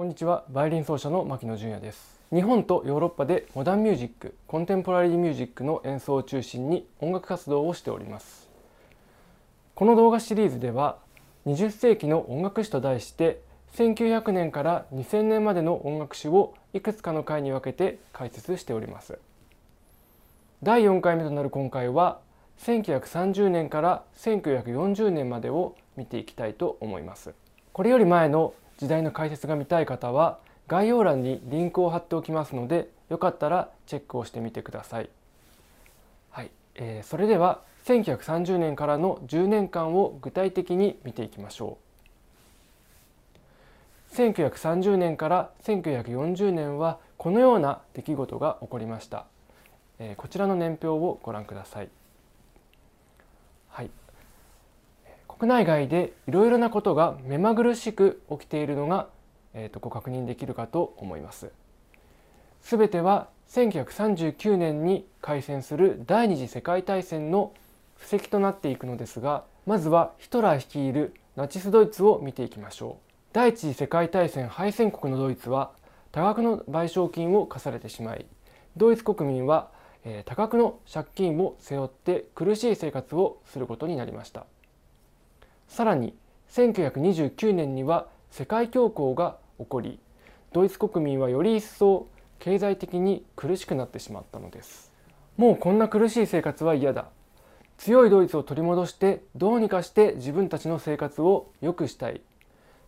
こんにちは。バイオリン奏者の牧野純也です。日本とヨーロッパでモダンミュージックコンテンポラリーミュージックの演奏を中心に音楽活動をしております。この動画シリーズでは20世紀の音楽史と題して1900年から2000年までの音楽史をいくつかの回に分けて解説しております。第4回目となる今回は1930年から1940年までを見ていきたいと思います。これより前の時代の解説が見たい方は概要欄にリンクを貼っておきますのでよかったらチェックをしてみてください。はい、えー、それでは1930年からの10年間を具体的に見ていきましょう。1930年から1940年はこのような出来事が起こりました。えー、こちらの年表をご覧ください。国内外でいろいろなことが目まぐるしく起きているのが、えー、とご確認できるかと思います。すべては1939年に開戦する第二次世界大戦の布石となっていくのですがまずはヒトラー率いるナチスドイツを見ていきましょう第一次世界大戦敗戦国のドイツは多額の賠償金を課されてしまいドイツ国民は、えー、多額の借金を背負って苦しい生活をすることになりましたさらに1929年には世界恐慌が起こりドイツ国民はより一層経済的に苦しくなってしまったのです。もうこんな苦しい生活は嫌だ。強いドイツを取り戻してどうにかして自分たちの生活を良くしたい。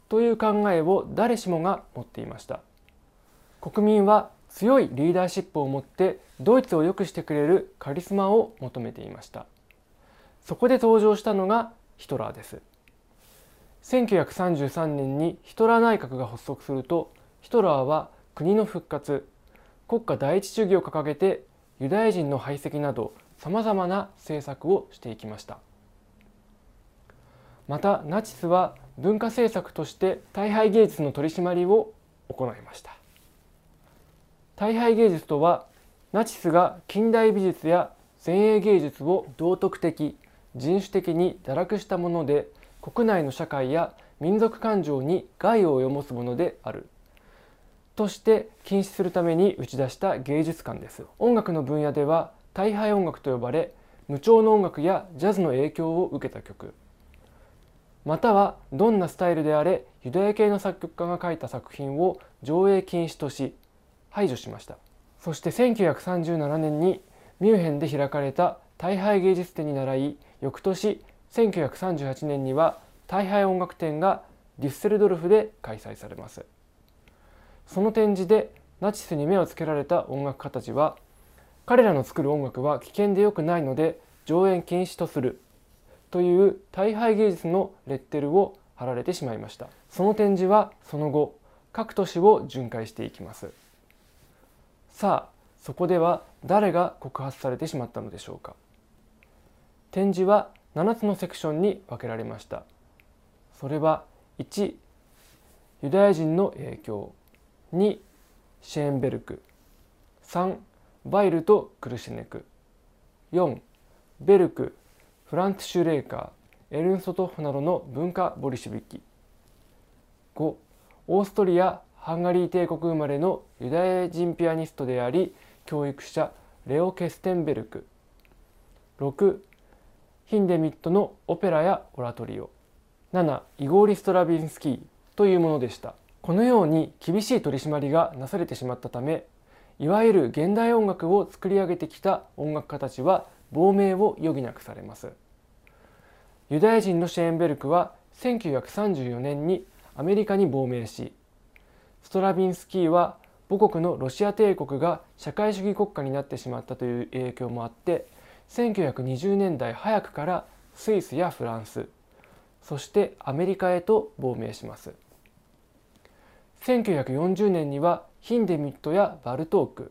という考えを誰しもが持っていました。国民は強いリーダーシップを持ってドイツを良くしてくれるカリスマを求めていました。そこで登場したのがヒトラーです。1933年にヒトラー内閣が発足するとヒトラーは国の復活国家第一主義を掲げてユダヤ人の排斥などさまざまな政策をしていきました。またナチスは文化政策として大敗芸術の取り締まりを行いました。大敗芸術とはナチスが近代美術や前衛芸術を道徳的人種的に堕落したもので国内の社会や民族感情に害を及ぼすものである。として禁止するために打ち出した芸術観です。音楽の分野では大敗音楽と呼ばれ無調の音楽やジャズの影響を受けた曲。またはどんなスタイルであれユダヤ系の作曲家が書いた作品を上映禁止とし排除しました。そして1937年にミュンヘンで開かれた大敗芸術展に倣い翌年1938年には大敗音楽展がデュッセルドルフで開催されます。その展示でナチスに目をつけられた音楽家たちは彼らの作る音楽は危険でよくないので上演禁止とするという大敗芸術のレッテルを貼られてしまいました。その展示はその後各都市を巡回していきます。さあそこでは誰が告発されてしまったのでしょうか。展示は7つのセクションに分けられました。それは1ユダヤ人の影響。2シェーンベルク。3バイルとクルシェネク。4ベルク。フランツ・シュレーカー。エルンソトフなどの文化ボリシュビキ。5オーストリア・ハンガリー帝国生まれのユダヤ人ピアニストであり教育者レオ・ケステンベルク。6ヒンデミットのオペラやオラトリオ。7イゴーリ・ストラビンスキーというものでした。このように厳しい取り締まりがなされてしまったためいわゆる現代音楽を作り上げてきた音楽家たちは亡命を余儀なくされます。ユダヤ人のシェーンベルクは1934年にアメリカに亡命しストラビンスキーは母国のロシア帝国が社会主義国家になってしまったという影響もあって1920年代早くからスイスやフランスそしてアメリカへと亡命します。1940年にはヒンデミットやバルトーク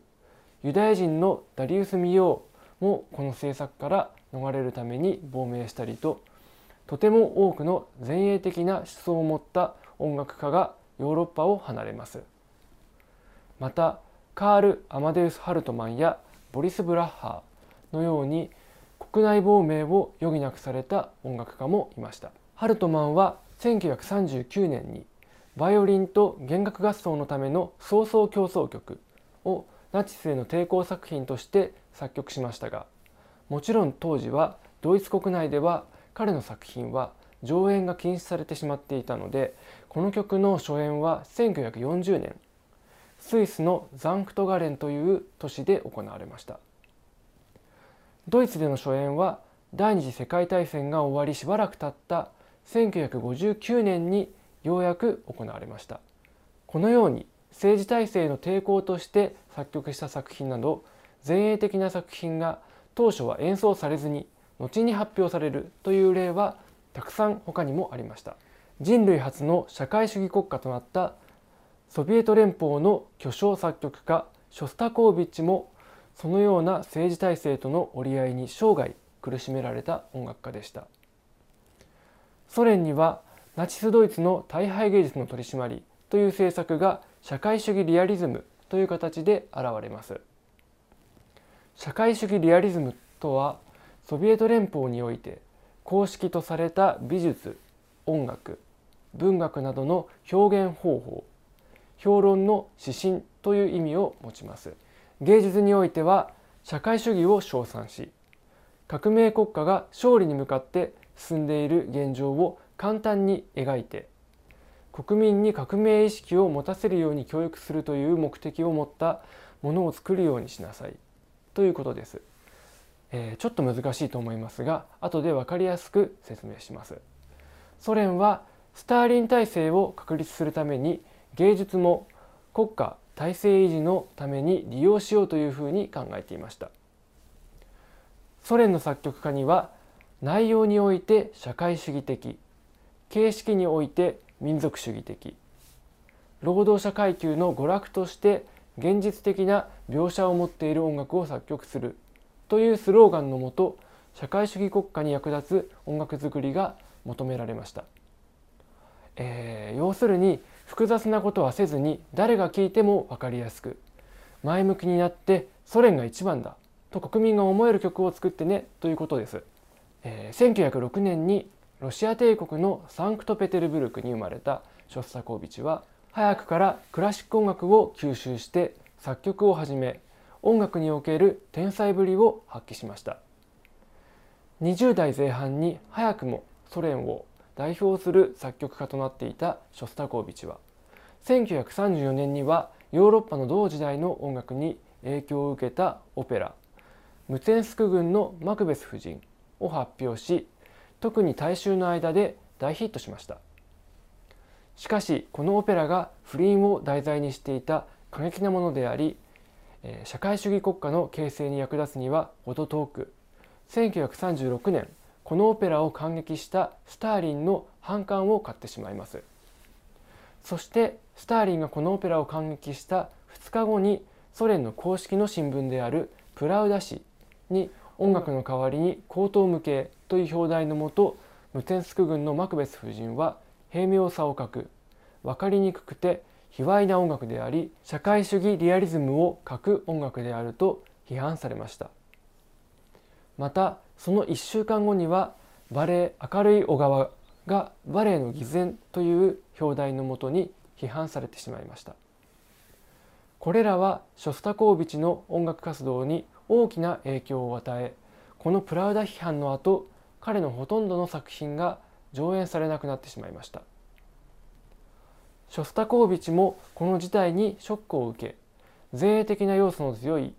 ユダヤ人のダリウス・ミヨーもこの政策から逃れるために亡命したりととても多くの前衛的な思想を持った音楽家がヨーロッパを離れます。またカール・アマデウス・ハルトマンやボリス・ブラッハーのように国内亡命を余儀なくされた音楽家もいました。ハルトマンは1939年にバイオリンと弦楽合奏のための創奏競争曲をナチスへの抵抗作品として作曲しましたがもちろん当時はドイツ国内では彼の作品は上演が禁止されてしまっていたのでこの曲の初演は1940年スイスのザンクトガレンという都市で行われました。ドイツでの初演は第二次世界大戦が終わりしばらく経った1959年にようやく行われました。このように政治体制の抵抗として作曲した作品など前衛的な作品が当初は演奏されずに後に発表されるという例はたくさん他にもありました。人類初の社会主義国家となったソビエト連邦の巨匠作曲家ショスタコービッチもそのような政治体制との折り合いに生涯苦しめられた音楽家でした。ソ連にはナチスドイツの大敗芸術の取り締まりという政策が社会主義リアリズムという形で現れます。社会主義リアリズムとはソビエト連邦において公式とされた美術音楽文学などの表現方法評論の指針という意味を持ちます。芸術においては社会主義を称賛し革命国家が勝利に向かって進んでいる現状を簡単に描いて国民に革命意識を持たせるように教育するという目的を持ったものを作るようにしなさいということです。えー、ちょっと難しいと思いますが後で分かりやすく説明します。ソ連はスターリン体制を確立するために芸術も国家体制維持のために利用しようというふうに考えていました。ソ連の作曲家には内容において社会主義的形式において民族主義的労働者階級の娯楽として現実的な描写を持っている音楽を作曲するというスローガンのもと社会主義国家に役立つ音楽作りが求められました、えー、要するに複雑なことはせずに誰が聴いても分かりやすく前向きになってソ連が一番だと国民が思える曲を作ってねということです、えー、1906年にロシア帝国のサンクトペテルブルクに生まれたショスタコービチは早くからクラシック音楽を吸収して作曲を始め音楽における天才ぶりを発揮しました。20代前半に早くもソ連を代表する作曲家となっていたショスタコービチは1934年にはヨーロッパの同時代の音楽に影響を受けたオペラ「ムツェンスク軍のマクベス夫人」を発表し特に大衆の間で大ヒットしました。しかしこのオペラが不倫を題材にしていた過激なものであり社会主義国家の形成に役立つには程遠く1936年このオペラを感激したスターリンの反感を買ってしまいます。そしてスターリンがこのオペラを感激した2日後にソ連の公式の新聞であるプラウダ紙に音楽の代わりに高等無形という表題のもとムテンスク軍のマクベス夫人は平妙さを欠く分かりにくくて卑猥な音楽であり社会主義リアリズムを欠く音楽であると批判されました。またその1週間後にはバレエ「明るい小川」がバレエの偽善という表題のもとに批判されてしまいました。これらはショスタコービチの音楽活動に大きな影響を与えこのプラウダ批判の後彼のほとんどの作品が上演されなくなってしまいました。ショスタコービチもこの事態にショックを受け前衛的な要素の強い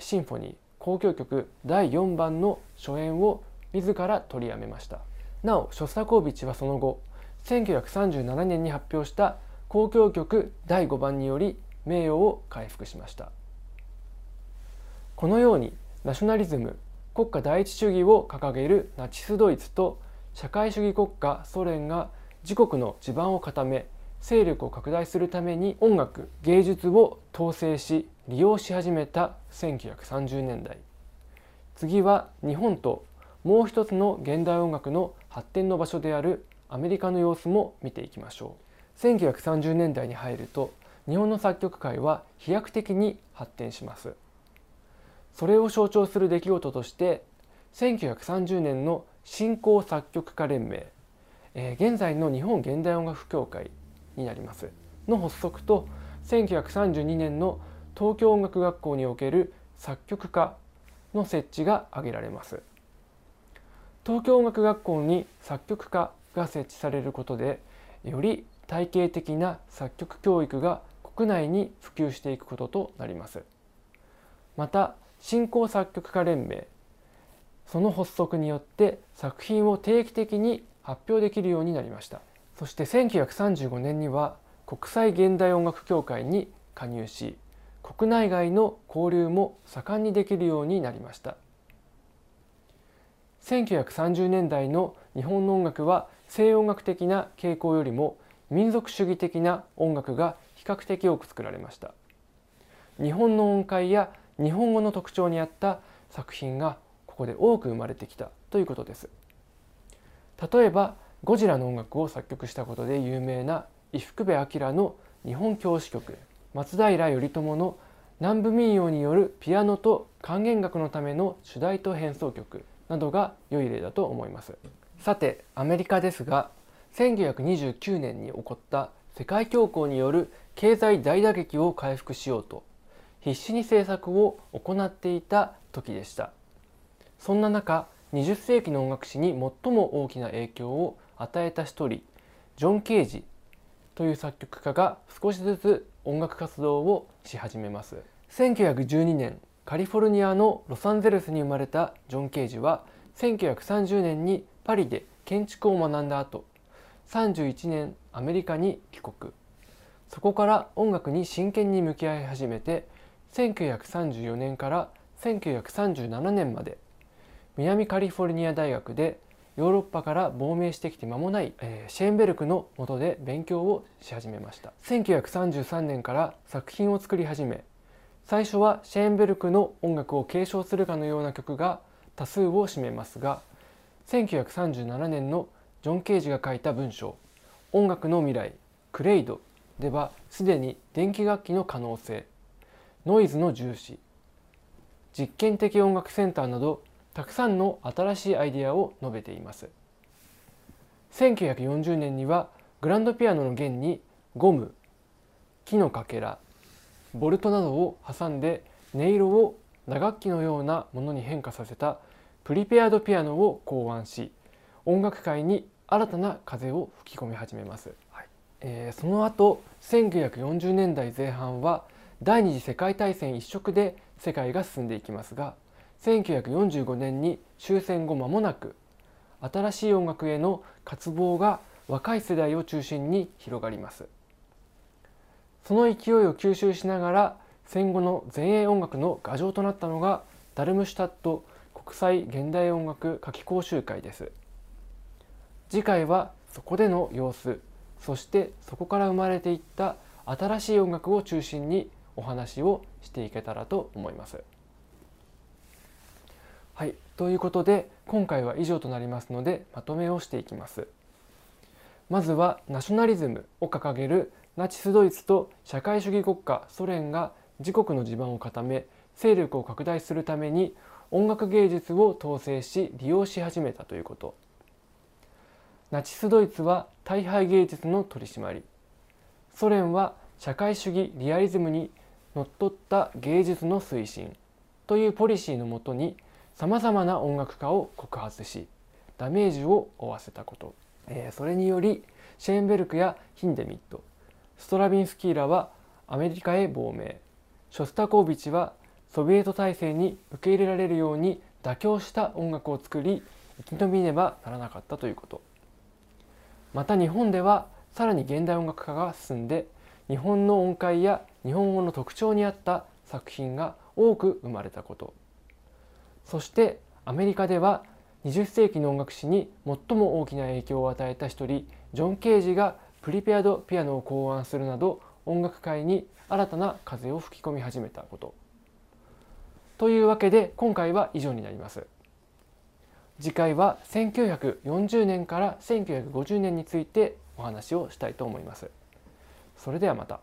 シンフォニー交響曲第4番の初演を自ら取りやめました。なおショスタコービチはその後1937年に発表した交響曲第5番により名誉を回復しました。このようにナショナリズム国家第一主義を掲げるナチスドイツと社会主義国家ソ連が自国の地盤を固め勢力を拡大するために音楽芸術を統制し利用し始めた1930年代。次は日本ともう一つの現代音楽の発展の場所であるアメリカの様子も見ていきましょう。1930年代に入ると日本の作曲界は飛躍的に発展します。それを象徴する出来事として1930年の新興作曲家連盟、えー、現在の日本現代音楽協会になりますの発足と1932年の東京音楽学校における作曲家の設置が挙げられます。東京音楽学校に作曲家が設置されることでより体系的な作曲教育が国内に普及していくこととなります。また新興作曲家連盟その発足によって作品を定期的に発表できるようになりました。そして1935年には国際現代音楽協会に加入し国内外の交流も盛んにできるようになりました。1930年代の日本の音楽は西音楽的な傾向よりも民族主義的な音楽が比較的多く作られました。日本の音階や日本語の特徴に合った作品がここで多く生まれてきたということです。例えばゴジラの音楽を作曲したことで有名な伊福部明の日本教師曲。松平頼朝の南部民謡によるピアノと管弦楽のための主題と変奏曲などが良い例だと思います。さてアメリカですが1929年に起こった世界恐慌による経済大打撃を回復しようと必死に政策を行っていた時でした。そんな中20世紀の音楽史に最も大きな影響を与えた一人ジョン・ケージという作曲家が少しずつ音楽活動をし始めます。1912年カリフォルニアのロサンゼルスに生まれたジョン・ケージは1930年にパリで建築を学んだ後31年アメリカに帰国。そこから音楽に真剣に向き合い始めて1934年から1937年まで南カリフォルニア大学でヨーロッパから亡命してきて間もない、えー、シェーンベルクの下で勉強をし始めました。1933年から作品を作り始め最初はシェーンベルクの音楽を継承するかのような曲が多数を占めますが1937年のジョン・ケージが書いた文章「音楽の未来クレイド」ではすでに電気楽器の可能性ノイズの重視実験的音楽センターなどたくさんの新しいアイデアを述べています。1940年にはグランドピアノの弦にゴム木のかけらボルトなどを挟んで音色を打楽器のようなものに変化させたプリペアドピアノを考案し音楽界に新たな風を吹き込み始めます、はい。えー、その後1940年代前半は第二次世界大戦一色で世界が進んでいきますが1945年に終戦後間もなく新しい音楽への渇望が若い世代を中心に広がりますその勢いを吸収しながら戦後の前衛音楽の牙城となったのがダルムシュタット国際現代音楽夏季講習会です次回はそこでの様子そしてそこから生まれていった新しい音楽を中心にお話をしていけたらと思います。はい、ということで今回は以上となりますのでまとめをしていきます。まずはナショナリズムを掲げるナチスドイツと社会主義国家ソ連が自国の地盤を固め勢力を拡大するために音楽芸術を統制し利用し始めたということナチスドイツは大敗芸術の取り締まりソ連は社会主義リアリズムにのっとった芸術の推進というポリシーのもとにさまざまな音楽家を告発しダメージを負わせたこと、えー、それによりシェーンベルクやヒンデミットストラビンスキーらはアメリカへ亡命。ショスタコービチはソビエト体制に受け入れられるように妥協した音楽を作り生き延びねばならなかったということ。また日本ではさらに現代音楽家が進んで日本の音階や日本語の特徴に合った作品が多く生まれたこと。そしてアメリカでは20世紀の音楽史に最も大きな影響を与えた一人ジョン・ケージがプリペアドピアノを考案するなど音楽界に新たな風を吹き込み始めたこと。というわけで今回は以上になります。次回は1940年から1950年についてお話をしたいと思います。それではまた。